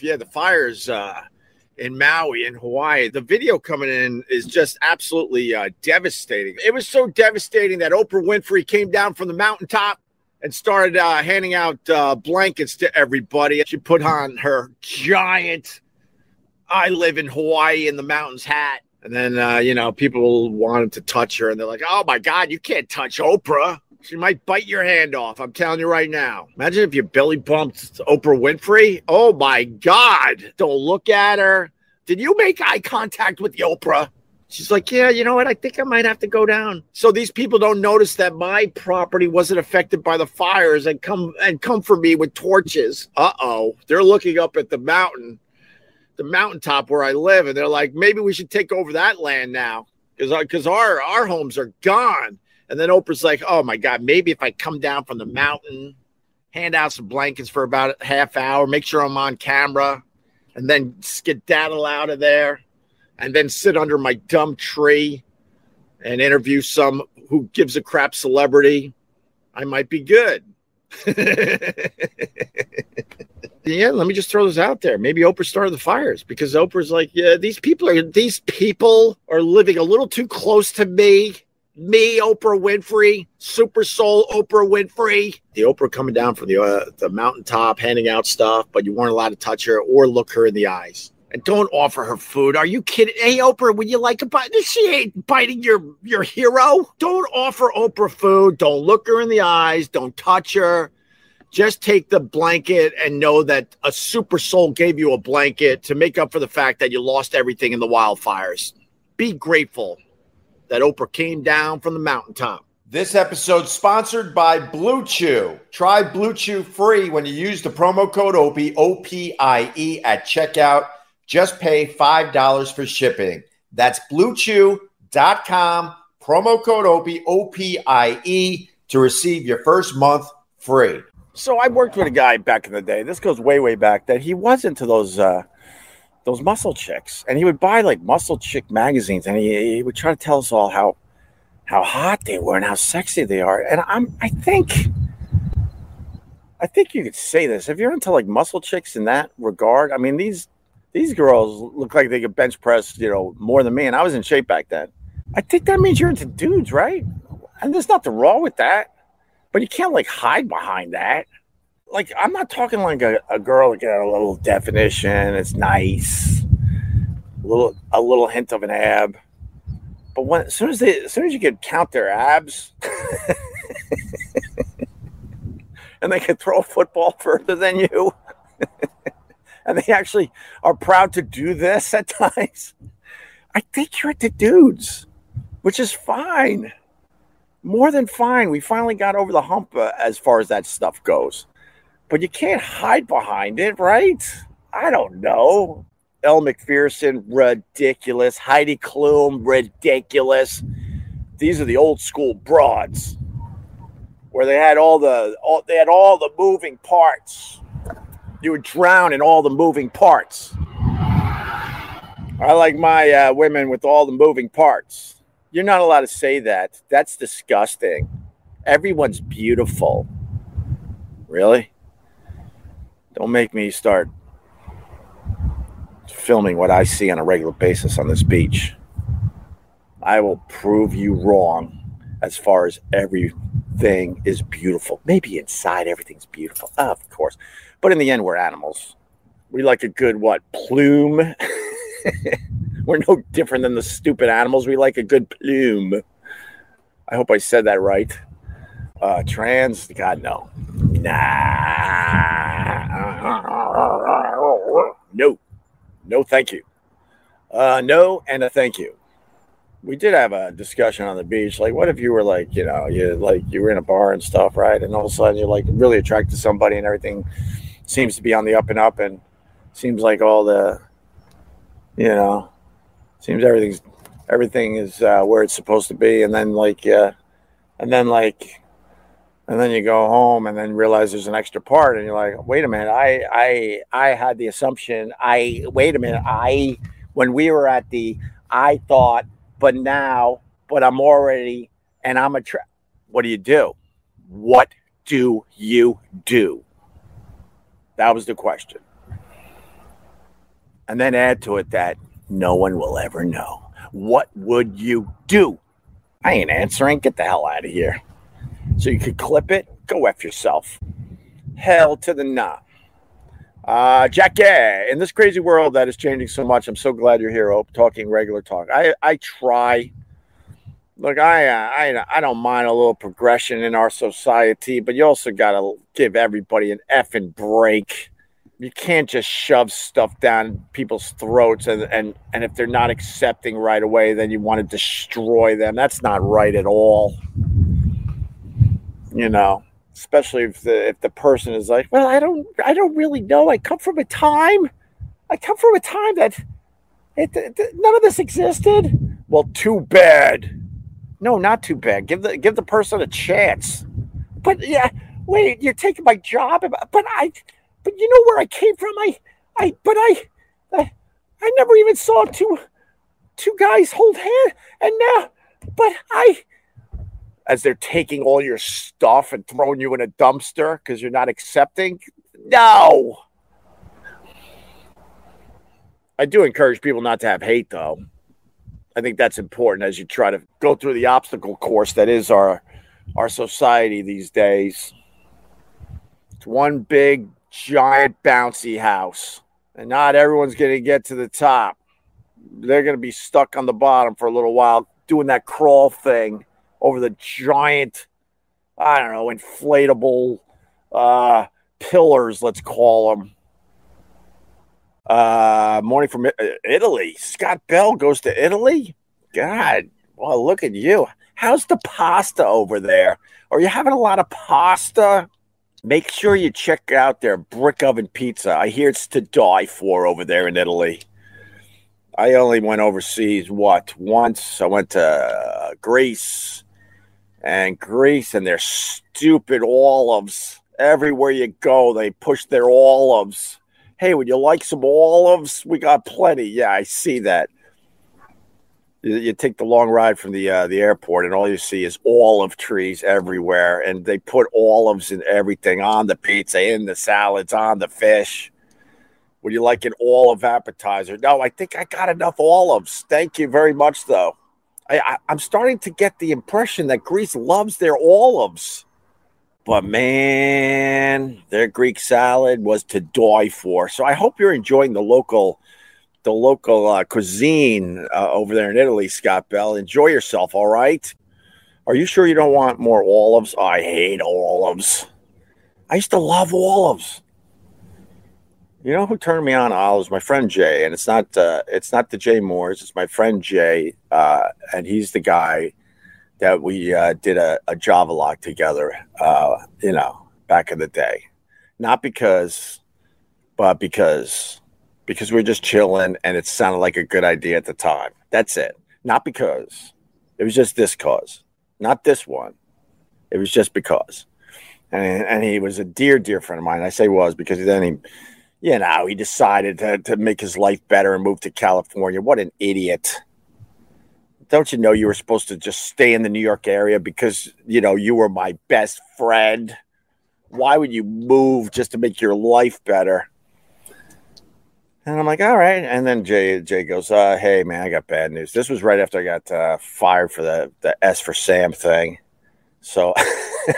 Yeah, the fires uh, in Maui in Hawaii. The video coming in is just absolutely uh, devastating. It was so devastating that Oprah Winfrey came down from the mountaintop and started uh, handing out uh, blankets to everybody. She put on her giant "I live in Hawaii in the mountains" hat. And then, uh, you know, people wanted to touch her and they're like, oh my God, you can't touch Oprah. She might bite your hand off. I'm telling you right now. Imagine if you belly bumped Oprah Winfrey. Oh my God. Don't look at her. Did you make eye contact with the Oprah? She's like, yeah, you know what? I think I might have to go down. So these people don't notice that my property wasn't affected by the fires and come and come for me with torches. Uh oh. They're looking up at the mountain, the mountaintop where I live, and they're like, maybe we should take over that land now because because our our homes are gone. And then Oprah's like, oh my God, maybe if I come down from the mm-hmm. mountain, hand out some blankets for about a half hour, make sure I'm on camera, and then skedaddle out of there, and then sit under my dumb tree and interview some who gives a crap celebrity, I might be good. yeah, let me just throw this out there. Maybe Oprah started the fires because Oprah's like, yeah, these people are these people are living a little too close to me me, Oprah Winfrey, Super Soul Oprah Winfrey. The Oprah coming down from the uh, the mountaintop, handing out stuff, but you weren't allowed to touch her or look her in the eyes. And don't offer her food. Are you kidding? Hey, Oprah, would you like a bite? She ain't biting your your hero. Don't offer Oprah food. Don't look her in the eyes. Don't touch her. Just take the blanket and know that a super soul gave you a blanket to make up for the fact that you lost everything in the wildfires. Be grateful that Oprah came down from the mountaintop. This episode sponsored by Blue Chew. Try Blue Chew free when you use the promo code OPIE, O-P-I-E at checkout. Just pay $5 for shipping. That's bluechew.com, promo code OPIE, O-P-I-E to receive your first month free. So I worked with a guy back in the day. This goes way, way back that he was into those uh, those muscle chicks, and he would buy like muscle chick magazines, and he, he would try to tell us all how how hot they were and how sexy they are. And I'm I think I think you could say this if you're into like muscle chicks in that regard. I mean these these girls look like they could bench press, you know, more than me, and I was in shape back then. I think that means you're into dudes, right? And there's nothing wrong with that, but you can't like hide behind that like I'm not talking like a, a girl that got a little definition. It's nice, a little a little hint of an ab. But when as soon as they as soon as you can count their abs, and they can throw a football further than you, and they actually are proud to do this at times. I think you're into dudes, which is fine more than fine. We finally got over the hump uh, as far as that stuff goes but you can't hide behind it, right? I don't know. Elle Macpherson, ridiculous. Heidi Klum, ridiculous. These are the old school broads where they had all the all, they had all the moving parts. You would drown in all the moving parts. I like my uh, women with all the moving parts. You're not allowed to say that. That's disgusting. Everyone's beautiful. Really? Don't make me start filming what I see on a regular basis on this beach. I will prove you wrong as far as everything is beautiful. Maybe inside everything's beautiful, of course. But in the end, we're animals. We like a good what? Plume. we're no different than the stupid animals. We like a good plume. I hope I said that right. Uh, trans, God, no. Nah. No, no, thank you. Uh, no, and a thank you. We did have a discussion on the beach. Like, what if you were like, you know, you like you were in a bar and stuff, right? And all of a sudden you're like really attracted to somebody, and everything seems to be on the up and up, and seems like all the, you know, seems everything's everything is uh, where it's supposed to be, and then like, uh, and then like and then you go home and then realize there's an extra part and you're like wait a minute i i i had the assumption i wait a minute i when we were at the i thought but now but i'm already and i'm a tra- what do you do what do you do that was the question and then add to it that no one will ever know. What would you do? I ain't answering. Get the hell out of here. So you could clip it. Go F yourself. Hell to the nah. Uh, Jack, yeah, in this crazy world that is changing so much, I'm so glad you're here, Ope, talking regular talk. I, I try. Look, I, uh, I, I don't mind a little progression in our society, but you also got to give everybody an effing break you can't just shove stuff down people's throats and, and and if they're not accepting right away then you want to destroy them that's not right at all you know especially if the if the person is like well i don't i don't really know. I come from a time i come from a time that it, it, none of this existed. Well too bad. No not too bad. Give the give the person a chance. But yeah wait you're taking my job but i but you know where I came from? I, I, but I, I, I never even saw two, two guys hold hand, and now, but I, as they're taking all your stuff and throwing you in a dumpster because you're not accepting. No. I do encourage people not to have hate, though. I think that's important as you try to go through the obstacle course that is our our society these days. It's one big giant bouncy house. And not everyone's going to get to the top. They're going to be stuck on the bottom for a little while doing that crawl thing over the giant, I don't know, inflatable uh, pillars, let's call them. Uh, morning from Italy. Scott Bell goes to Italy. God, well, look at you. How's the pasta over there? Are you having a lot of pasta? Make sure you check out their brick oven pizza. I hear it's to die for over there in Italy. I only went overseas, what, once? I went to Greece and Greece and their stupid olives. Everywhere you go, they push their olives. Hey, would you like some olives? We got plenty. Yeah, I see that you take the long ride from the uh, the airport, and all you see is olive trees everywhere, and they put olives in everything on the pizza, in the salads, on the fish. Would you like an olive appetizer? No, I think I got enough olives. Thank you very much, though. I, I'm starting to get the impression that Greece loves their olives. But man, their Greek salad was to die for. So I hope you're enjoying the local the local uh, cuisine uh, over there in Italy, Scott Bell. Enjoy yourself, all right? Are you sure you don't want more olives? I hate olives. I used to love olives. You know who turned me on olives? My friend Jay, and it's not uh, it's not the Jay Mohrs. It's my friend Jay, uh, and he's the guy that we uh, did a, a Java lock together. Uh, you know, back in the day, not because, but because because we are just chilling and it sounded like a good idea at the time. That's it. Not because. It was just this cause, not this one. It was just because. And, and he was a dear, dear friend of mine. I say was because then he, you know, he decided to, to make his life better and move to California. What an idiot. Don't you know you were supposed to just stay in the New York area because, you know, you were my best friend? Why would you move just to make your life better? And I'm like, all right. And then Jay Jay goes, uh, hey man, I got bad news. This was right after I got uh, fired for the the S for Sam thing. So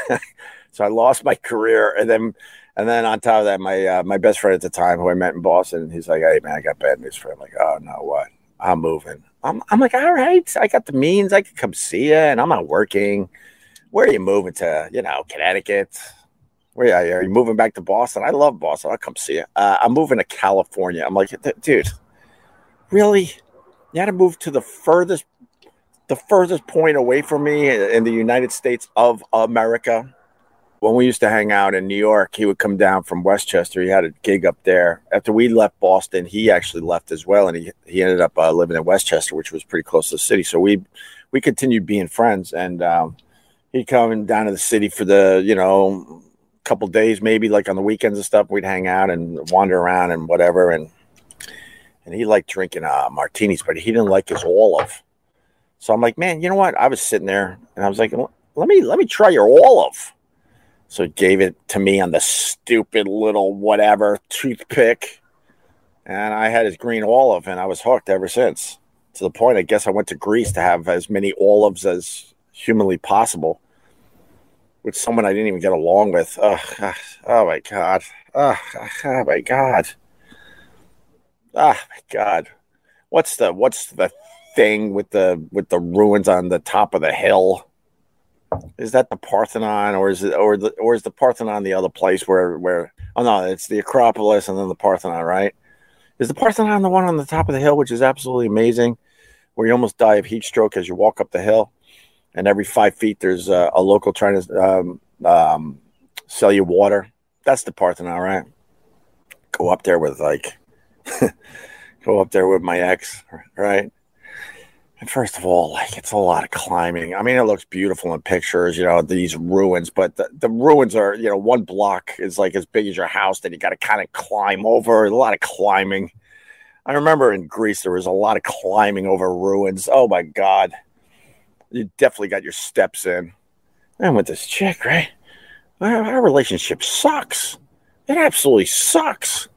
so I lost my career, and then and then on top of that, my uh, my best friend at the time, who I met in Boston, he's like, hey man, I got bad news for him. I'm like, oh no, what? I'm moving. I'm I'm like, all right, I got the means. I could come see you, and I'm not working. Where are you moving to? You know, Connecticut. Where are you? Are you moving back to Boston? I love Boston. I'll come see you. Uh, I'm moving to California. I'm like, dude, really? You had to move to the furthest, the furthest point away from me in the United States of America. When we used to hang out in New York, he would come down from Westchester. He had a gig up there. After we left Boston, he actually left as well, and he he ended up uh, living in Westchester, which was pretty close to the city. So we we continued being friends, and um, he'd come down to the city for the you know couple days, maybe like on the weekends and stuff, we'd hang out and wander around and whatever. And and he liked drinking uh, martinis, but he didn't like his olive. So I'm like, man, you know what? I was sitting there and I was like, let me let me try your olive. So gave it to me on the stupid little whatever toothpick. and I had his green olive, and I was hooked ever since. To the point, I guess I went to Greece to have as many olives as humanly possible with someone I didn't even get along with. Oh, oh my god! Oh, oh my god! Oh, my god! What's the what's the thing with the with the ruins on the top of the hill? Is that the Parthenon, or is it, or the, or is the Parthenon the other place where where? Oh no, it's the Acropolis and then the Parthenon, right? Is the Parthenon the one on the top of the hill, which is absolutely amazing, where you almost die of heat stroke as you walk up the hill, and every five feet there's a, a local trying to um, um, sell you water. That's the Parthenon, right? Go up there with like, go up there with my ex, right? First of all, like it's a lot of climbing. I mean, it looks beautiful in pictures, you know, these ruins, but the, the ruins are, you know, one block is like as big as your house that you got to kind of climb over. A lot of climbing. I remember in Greece, there was a lot of climbing over ruins. Oh my God. You definitely got your steps in. And with this chick, right? Our, our relationship sucks. It absolutely sucks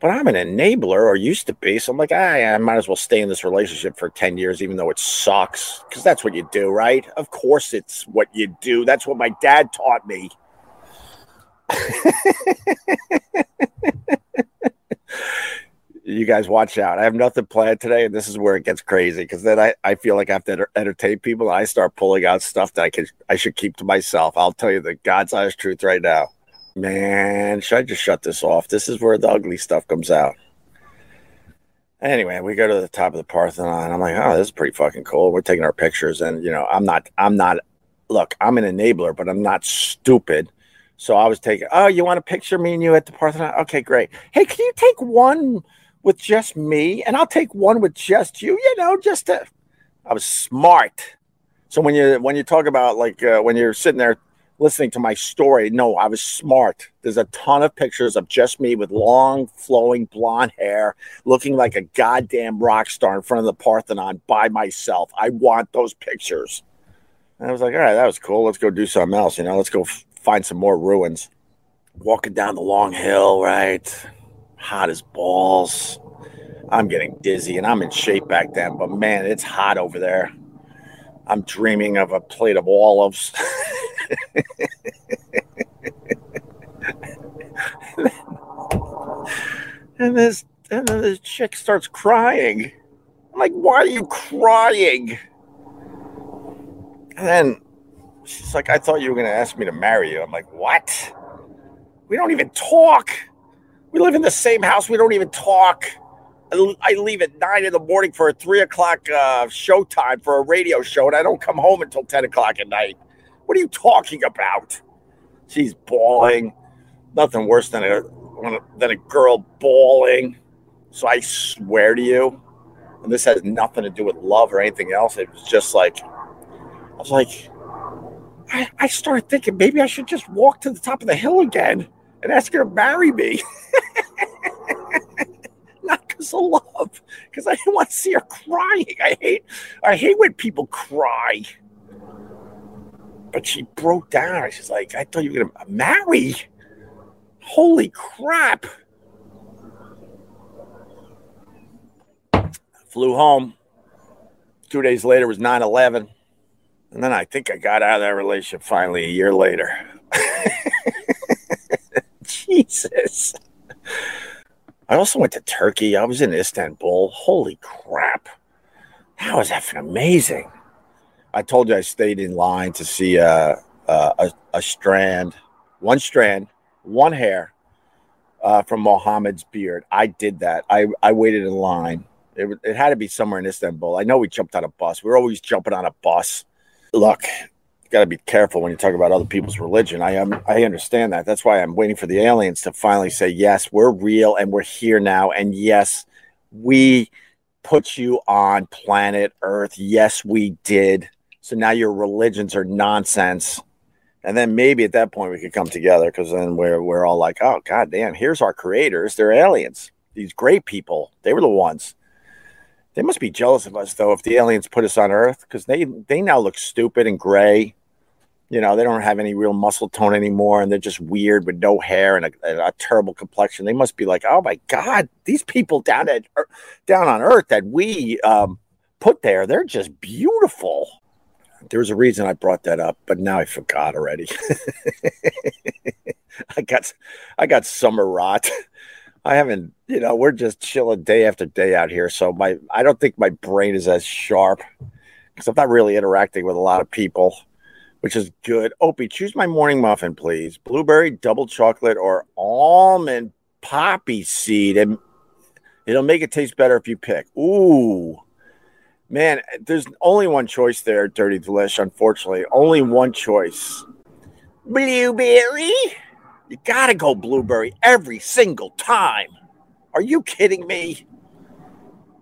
but I'm an enabler or used to be. So I'm like, ah, I might as well stay in this relationship for 10 years, even though it sucks. Because that's what you do, right? Of course, it's what you do. That's what my dad taught me. you guys watch out. I have nothing planned today, and this is where it gets crazy because then I, I feel like I have to entertain people. And I start pulling out stuff that I can I should keep to myself. I'll tell you the God's honest truth right now. Man, should I just shut this off? This is where the ugly stuff comes out. Anyway, we go to the top of the Parthenon. I'm like, oh, this is pretty fucking cool. We're taking our pictures, and you know, I'm not, I'm not. Look, I'm an enabler, but I'm not stupid. So I was taking. Oh, you want a picture me and you at the Parthenon? Okay, great. Hey, can you take one with just me, and I'll take one with just you? You know, just to. I was smart. So when you when you talk about like uh, when you're sitting there listening to my story. No, I was smart. There's a ton of pictures of just me with long, flowing blonde hair, looking like a goddamn rock star in front of the Parthenon by myself. I want those pictures. And I was like, all right, that was cool. Let's go do something else. You know, let's go f- find some more ruins. Walking down the long hill, right? Hot as balls. I'm getting dizzy and I'm in shape back then, but man, it's hot over there. I'm dreaming of a plate of olives. and this and then this chick starts crying. I'm like, why are you crying? And then she's like, I thought you were gonna ask me to marry you. I'm like, what? We don't even talk. We live in the same house. We don't even talk. I leave at nine in the morning for a three o'clock uh, show time for a radio show, and I don't come home until 10 o'clock at night. What are you talking about? She's bawling. Nothing worse than a than a girl bawling. So I swear to you, and this has nothing to do with love or anything else. It was just like I was like, I, I started thinking maybe I should just walk to the top of the hill again and ask her to marry me. Because of love, because I didn't want to see her crying. I hate I hate when people cry but she broke down. She's like, I thought you were to marry. Holy crap. Flew home. Two days later was 9 11. And then I think I got out of that relationship finally a year later. Jesus. I also went to Turkey. I was in Istanbul. Holy crap. That was effing amazing. I told you I stayed in line to see a, a, a strand, one strand, one hair uh, from Mohammed's beard. I did that. I, I waited in line. It, it had to be somewhere in Istanbul. I know we jumped on a bus. We are always jumping on a bus. Look, got to be careful when you talk about other people's religion. I am. I understand that. That's why I'm waiting for the aliens to finally say yes, we're real and we're here now, and yes, we put you on planet Earth. Yes, we did. So now your religions are nonsense. And then maybe at that point we could come together because then we're, we're all like, oh, God damn, here's our creators. They're aliens. These great people. They were the ones. They must be jealous of us, though, if the aliens put us on Earth because they, they now look stupid and gray. You know, they don't have any real muscle tone anymore, and they're just weird with no hair and a, and a terrible complexion. They must be like, oh my god, these people down at down on Earth that we um, put there, they're just beautiful. There was a reason I brought that up, but now I forgot already. I got I got summer rot. I haven't, you know, we're just chilling day after day out here. So my I don't think my brain is as sharp because I'm not really interacting with a lot of people, which is good. Opie, choose my morning muffin, please. Blueberry, double chocolate, or almond poppy seed. And it'll make it taste better if you pick. Ooh. Man, there's only one choice there, Dirty Delish, unfortunately. Only one choice. Blueberry? You gotta go blueberry every single time. Are you kidding me?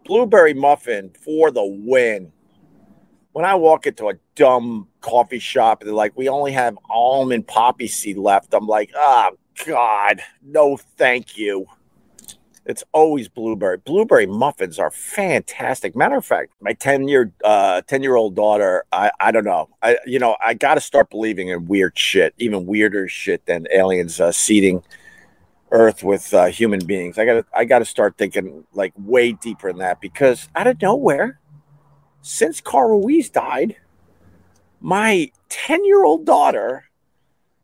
Blueberry muffin for the win. When I walk into a dumb coffee shop and they're like, we only have almond poppy seed left, I'm like, oh, God, no, thank you. It's always blueberry. Blueberry muffins are fantastic. Matter of fact, my 10 year uh 10 year old daughter, I I don't know. I you know, I got to start believing in weird shit, even weirder shit than aliens uh, seeding earth with uh, human beings. I got I got to start thinking like way deeper than that because out of nowhere since Carl Ruiz died, my 10 year old daughter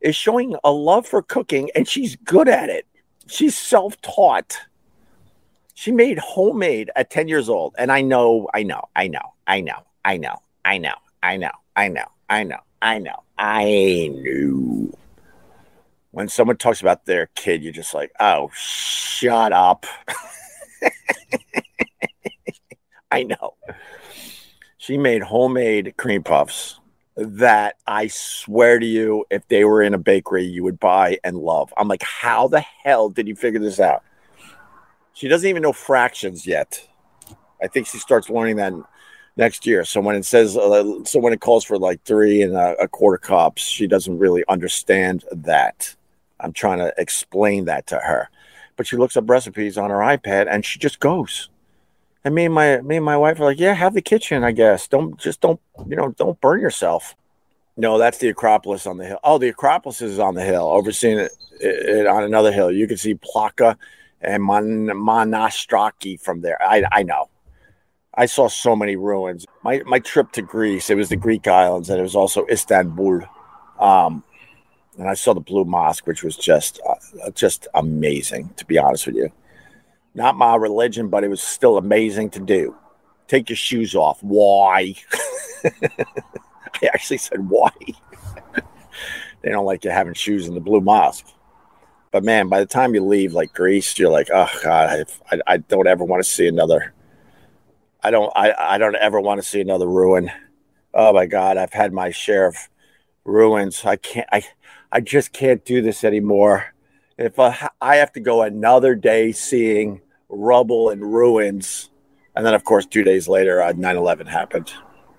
is showing a love for cooking and she's good at it. She's self taught. She made homemade at 10 years old. And I know, I know, I know, I know, I know, I know, I know, I know, I know, I know, I knew. When someone talks about their kid, you're just like, oh, shut up. I know. She made homemade cream puffs that I swear to you, if they were in a bakery, you would buy and love. I'm like, how the hell did you figure this out? She doesn't even know fractions yet. I think she starts learning that next year. So when it says, uh, so when it calls for like three and a, a quarter cups, she doesn't really understand that. I'm trying to explain that to her, but she looks up recipes on her iPad and she just goes. And me and my me and my wife are like, yeah, have the kitchen, I guess. Don't just don't you know don't burn yourself. No, that's the Acropolis on the hill. Oh, the Acropolis is on the hill. Overseeing it, it, it on another hill. You can see Plaka and Mon- Monastiraki from there. I, I know. I saw so many ruins. My my trip to Greece, it was the Greek islands, and it was also Istanbul. Um, and I saw the Blue Mosque, which was just uh, just amazing, to be honest with you. Not my religion, but it was still amazing to do. Take your shoes off. Why? I actually said why. they don't like you having shoes in the Blue Mosque. But man, by the time you leave like Greece, you're like, oh god, I, I don't ever want to see another. I don't I, I don't ever want to see another ruin. Oh my god, I've had my share of ruins. I can't I I just can't do this anymore. If I, I have to go another day seeing rubble and ruins, and then of course two days later, uh, 9/11 happened.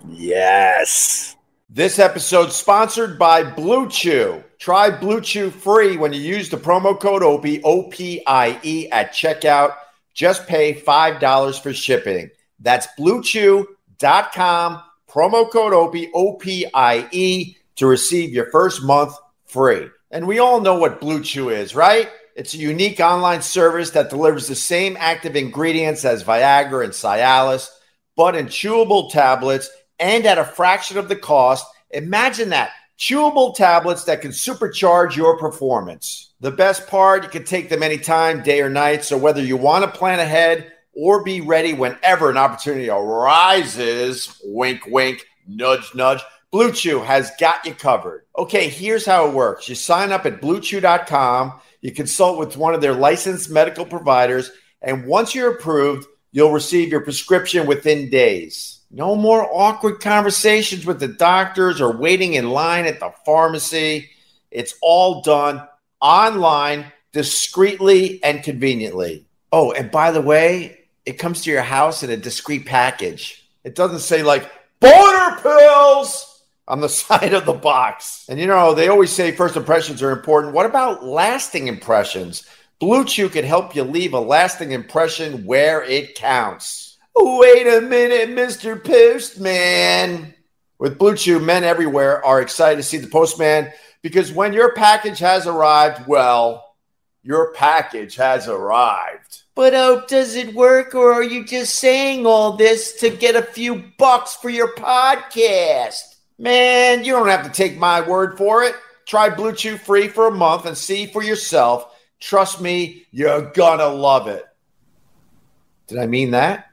Yes. This episode sponsored by Blue Chew. Try Blue Chew free when you use the promo code OPIE, O-P-I-E at checkout. Just pay $5 for shipping. That's bluechew.com, promo code OPIE, O-P-I-E to receive your first month free. And we all know what Blue Chew is, right? It's a unique online service that delivers the same active ingredients as Viagra and Cialis, but in chewable tablets – and at a fraction of the cost. Imagine that chewable tablets that can supercharge your performance. The best part, you can take them anytime, day or night. So whether you want to plan ahead or be ready whenever an opportunity arises, wink, wink, nudge, nudge, Blue Chew has got you covered. Okay, here's how it works. You sign up at bluechew.com, you consult with one of their licensed medical providers, and once you're approved, you'll receive your prescription within days. No more awkward conversations with the doctors or waiting in line at the pharmacy. It's all done online, discreetly and conveniently. Oh, and by the way, it comes to your house in a discreet package. It doesn't say like boner pills on the side of the box. And you know, they always say first impressions are important. What about lasting impressions? Blue Chew can help you leave a lasting impression where it counts. Wait a minute, Mr. Postman. With Blue Chew, men everywhere are excited to see the postman because when your package has arrived, well, your package has arrived. But oh, does it work or are you just saying all this to get a few bucks for your podcast? Man, you don't have to take my word for it. Try Blue Chew free for a month and see for yourself. Trust me, you're gonna love it. Did I mean that?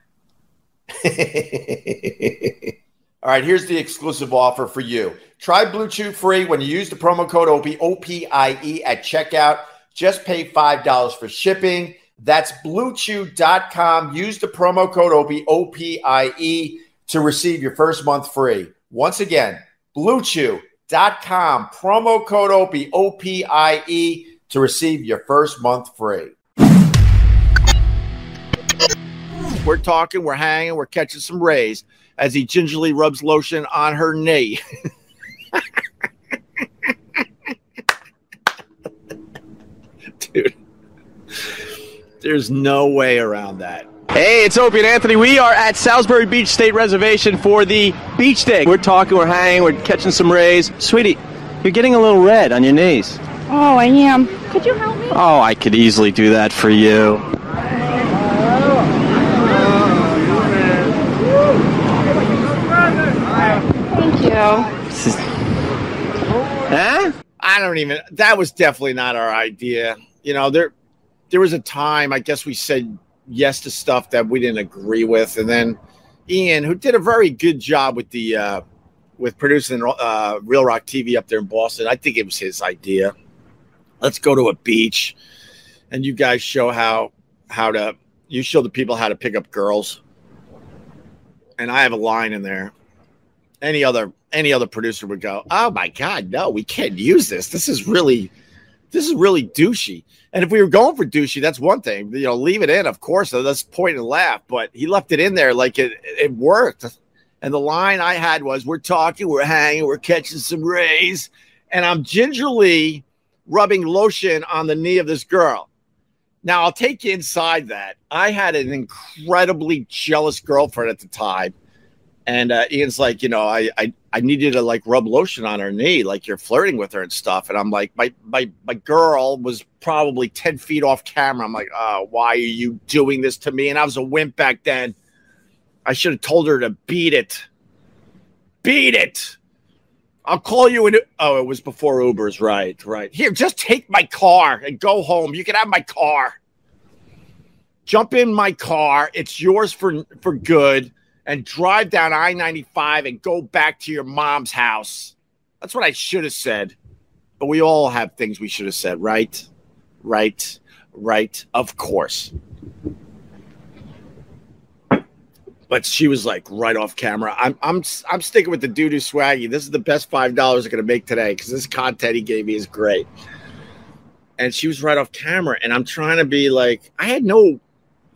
All right, here's the exclusive offer for you. Try Blue Chew free when you use the promo code OPIE, O-P-I-E at checkout. Just pay $5 for shipping. That's bluechew.com. Use the promo code OPIE, O-P-I-E to receive your first month free. Once again, bluechew.com, promo code OPIE, O-P-I-E to receive your first month free. We're talking, we're hanging, we're catching some rays as he gingerly rubs lotion on her knee. Dude, there's no way around that. Hey, it's Opie and Anthony. We are at Salisbury Beach State Reservation for the beach day. We're talking, we're hanging, we're catching some rays. Sweetie, you're getting a little red on your knees. Oh, I am. Could you help me? Oh, I could easily do that for you. Thank you. Huh? I don't even that was definitely not our idea. You know, there there was a time I guess we said yes to stuff that we didn't agree with and then Ian who did a very good job with the uh with producing uh Real Rock TV up there in Boston. I think it was his idea. Let's go to a beach and you guys show how how to you show the people how to pick up girls. And I have a line in there. Any other any other producer would go, "Oh my god, no, we can't use this. This is really, this is really douchey." And if we were going for douchey, that's one thing. You know, leave it in, of course. Let's point and laugh. But he left it in there like it it worked. And the line I had was, "We're talking, we're hanging, we're catching some rays," and I'm gingerly rubbing lotion on the knee of this girl. Now I'll take you inside that. I had an incredibly jealous girlfriend at the time. And uh, Ian's like, you know, I, I I needed to like rub lotion on her knee, like you're flirting with her and stuff. And I'm like, my my my girl was probably 10 feet off camera. I'm like, oh, why are you doing this to me? And I was a wimp back then. I should have told her to beat it. Beat it. I'll call you in. Oh, it was before Uber's. Right, right. Here, just take my car and go home. You can have my car. Jump in my car. It's yours for for good and drive down I 95 and go back to your mom's house. That's what I should have said. But we all have things we should have said, right? Right, right, of course. But she was like right off camera. I'm I'm I'm sticking with the doo doo swaggy. This is the best five dollars I'm gonna make today because this content he gave me is great. And she was right off camera, and I'm trying to be like, I had no,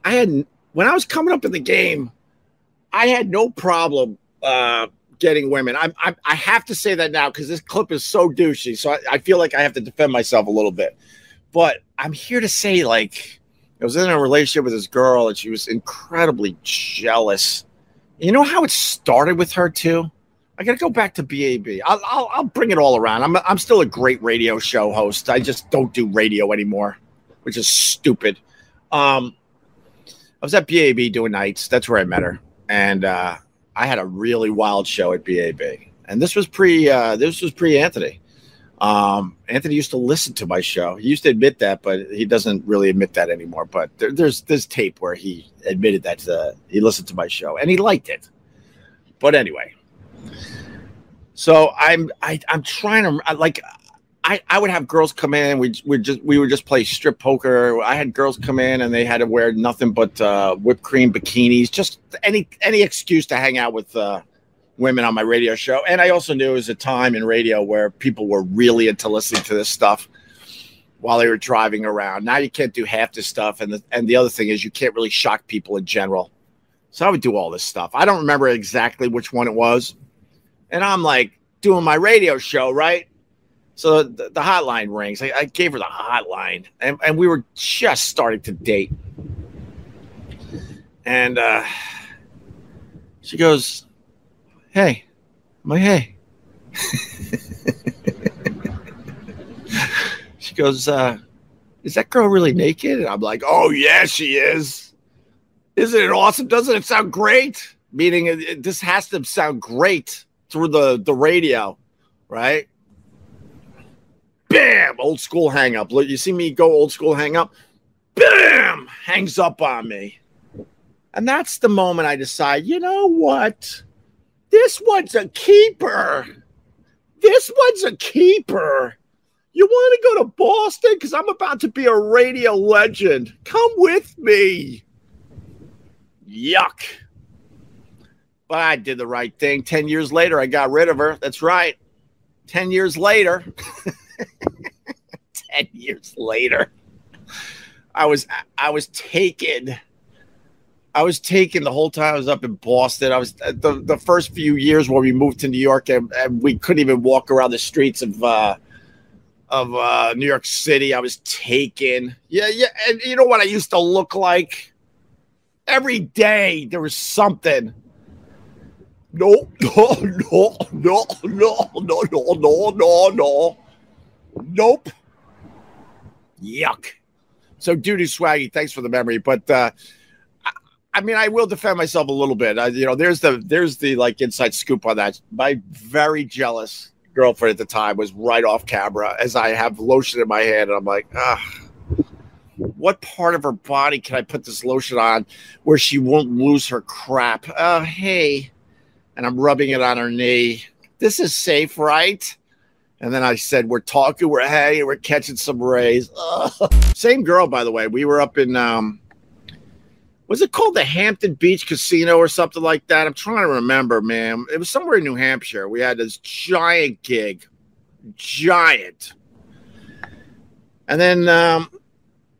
I had when I was coming up in the game, I had no problem uh, getting women. I, I, I have to say that now because this clip is so douchey. So I, I, feel like I have to defend myself a little bit. But I'm here to say, like, I was in a relationship with this girl and she was incredibly jealous. You know how it started with her, too? I got to go back to BAB. I'll, I'll, I'll bring it all around. I'm, I'm still a great radio show host. I just don't do radio anymore, which is stupid. Um, I was at BAB doing nights. That's where I met her and uh, I had a really wild show at BAB. And this was pre uh, this was pre Anthony. Um, Anthony used to listen to my show. He used to admit that, but he doesn't really admit that anymore. But there, there's this tape where he admitted that uh, he listened to my show and he liked it. But anyway, so I'm I, I'm trying to like I, I would have girls come in. We we just we would just play strip poker. I had girls come in and they had to wear nothing but uh, whipped cream bikinis, just any any excuse to hang out with uh, women on my radio show. And I also knew it was a time in radio where people were really into listening to this stuff while they were driving around. Now you can't do half this stuff, and the and the other thing is you can't really shock people in general. So I would do all this stuff. I don't remember exactly which one it was, and I'm like doing my radio show, right? So the, the hotline rings. I, I, gave her the hotline, and, and we were just starting to date. And uh, she goes, Hey, I'm like, hey. she goes, uh, is that girl really naked? And I'm like, oh, yeah, she is. Isn't it awesome? Doesn't it sound great? Meaning, it, it, this has to sound great through the, the radio, right? Bam! Old school hang up. Look, you see me go old school hang up? Bam! Hangs up on me. And that's the moment I decide, you know what? This one's a keeper. This one's a keeper. You want to go to Boston? Because I'm about to be a radio legend. Come with me. Yuck. But I did the right thing. 10 years later, I got rid of her. That's right. 10 years later. 10 years later. I was I was taken I was taken the whole time I was up in Boston. I was the, the first few years where we moved to New York and, and we couldn't even walk around the streets of uh, of uh, New York City. I was taken. Yeah, yeah. And you know what I used to look like? Every day there was something. No, no, no, no, no, no, no, no, no. Nope. Yuck. So, Duty Swaggy, thanks for the memory. But uh, I mean, I will defend myself a little bit. I, you know, there's the there's the like inside scoop on that. My very jealous girlfriend at the time was right off camera as I have lotion in my hand, and I'm like, ah, what part of her body can I put this lotion on where she won't lose her crap? Uh, hey, and I'm rubbing it on her knee. This is safe, right? And then I said, We're talking, we're hanging, we're catching some rays. Ugh. Same girl, by the way. We were up in um, was it called the Hampton Beach Casino or something like that? I'm trying to remember, man. It was somewhere in New Hampshire. We had this giant gig, giant. And then, um,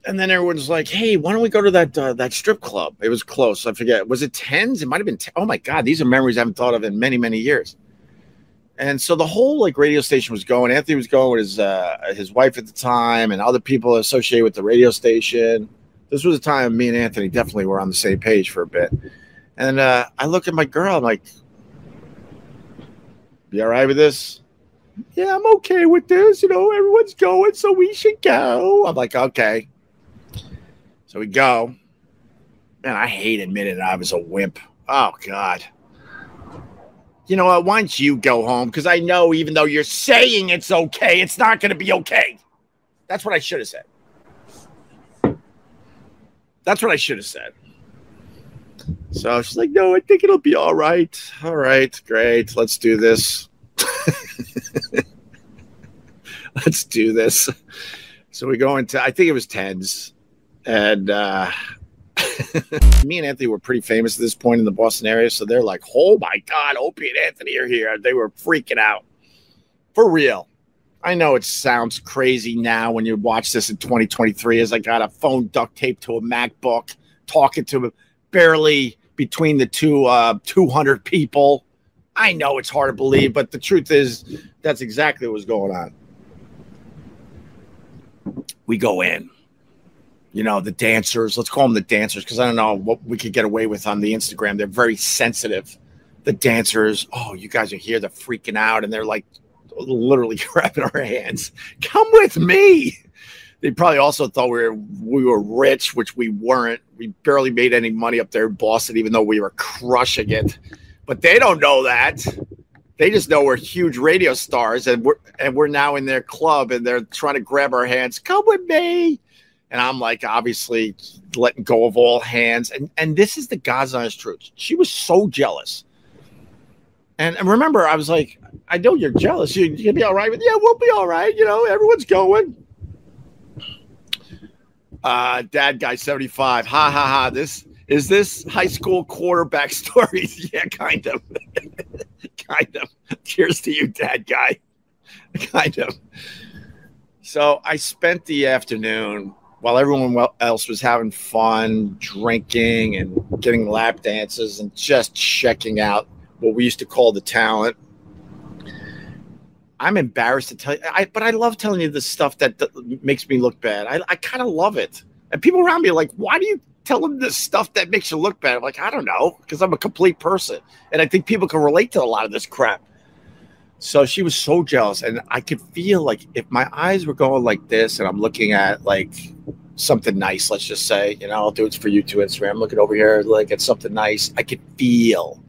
and then everyone's like, "Hey, why don't we go to that uh, that strip club?" It was close. I forget. Was it tens? It might have been. Ten. Oh my god, these are memories I haven't thought of in many many years. And so the whole like radio station was going. Anthony was going with his uh, his wife at the time, and other people associated with the radio station this was a time me and Anthony definitely were on the same page for a bit. And uh, I look at my girl, I'm like, "You all right with this?" Yeah, I'm okay with this. You know, everyone's going, so we should go. I'm like, okay. So we go. And I hate admitting I was a wimp. Oh God. You know what? Why don't you go home? Because I know even though you're saying it's okay, it's not going to be okay. That's what I should have said. That's what I should have said. So she's like, no, I think it'll be all right. All right, great. Let's do this. Let's do this. So we go into, I think it was tens. And uh, me and Anthony were pretty famous at this point in the Boston area. So they're like, oh my God, Opie and Anthony are here. They were freaking out for real. I know it sounds crazy now when you watch this in 2023 as I got a phone duct taped to a MacBook, talking to barely between the two uh, 200 people. I know it's hard to believe, but the truth is that's exactly what's going on. We go in, you know, the dancers, let's call them the dancers because I don't know what we could get away with on the Instagram. They're very sensitive. The dancers, oh, you guys are here, they're freaking out, and they're like literally grabbing our hands. Come with me. They probably also thought we were we were rich, which we weren't. We barely made any money up there in Boston, even though we were crushing it. But they don't know that. They just know we're huge radio stars, and we're and we're now in their club, and they're trying to grab our hands. Come with me. And I'm like, obviously, letting go of all hands. And and this is the God's honest truth. She was so jealous and, and remember, I was like, I know you're jealous. You, you gonna be all right with? Yeah, we'll be all right. You know, everyone's going. Uh, dad guy 75. Ha ha ha. This is this high school quarterback stories. yeah, kind of. kind of. Cheers to you, dad guy. kind of. So I spent the afternoon while everyone else was having fun, drinking and getting lap dances and just checking out what we used to call the talent. I'm embarrassed to tell you, I, but I love telling you the stuff that, makes me look bad. I, I kind of love it. And people around me are like, why do you tell them this stuff that makes you look bad? I'm like, I don't know, because I'm a complete person. And I think people can relate to a lot of this crap. So she was so jealous, and I could feel like if my eyes were going like this, and I'm looking at like something nice, let's just say, you know, I'll do it for you too, Instagram. I'm looking over here, like at something nice. I could feel,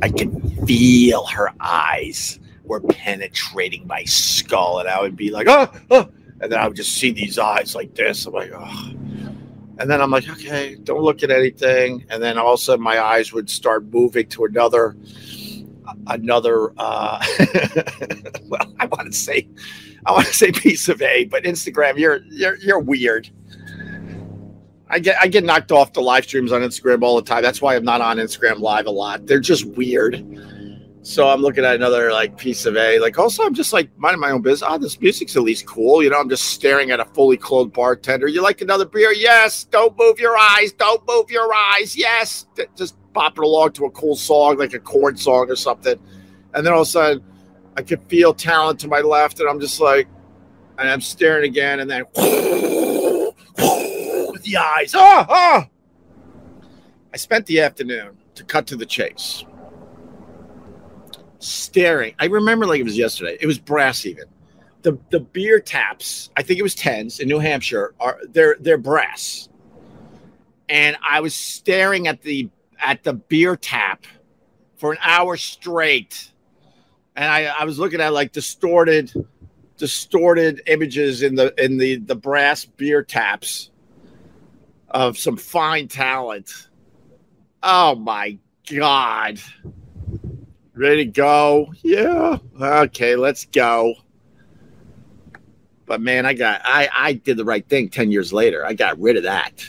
I could feel her eyes were penetrating my skull, and I would be like, oh, oh, and then I would just see these eyes like this. I'm like, oh. And then I'm like, okay, don't look at anything. And then all of a sudden, my eyes would start moving to another another uh well i want to say i want to say piece of a but instagram you're you're you're weird. I get i get knocked off the live streams on instagram all the time. That's why i'm not on instagram live a lot. They're just weird. So i'm looking at another like piece of a like also i'm just like minding my own business oh this music's at least cool you know i'm just staring at a fully clothed bartender. You like another beer? Yes don't move your eyes don't move your eyes yes just bopping along to a cool song, like a chord song or something. And then all of a sudden, I could feel talent to my left, and I'm just like, and I'm staring again, and then with the eyes, ah, ah. I spent the afternoon to cut to the chase, staring. I remember like it was yesterday. It was brass even. The the beer taps, I think it was tens in New Hampshire, are they're they're brass. And I was staring at the at the beer tap for an hour straight. And I, I was looking at like distorted, distorted images in the in the the brass beer taps of some fine talent. Oh my god. Ready to go? Yeah. Okay, let's go. But man, I got I I did the right thing 10 years later. I got rid of that.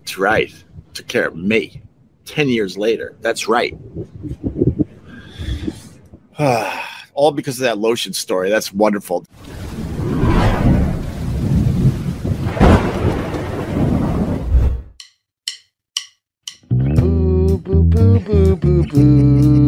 That's right took care of me 10 years later. That's right. All because of that lotion story. That's wonderful. Boo, boo, boo, boo, boo.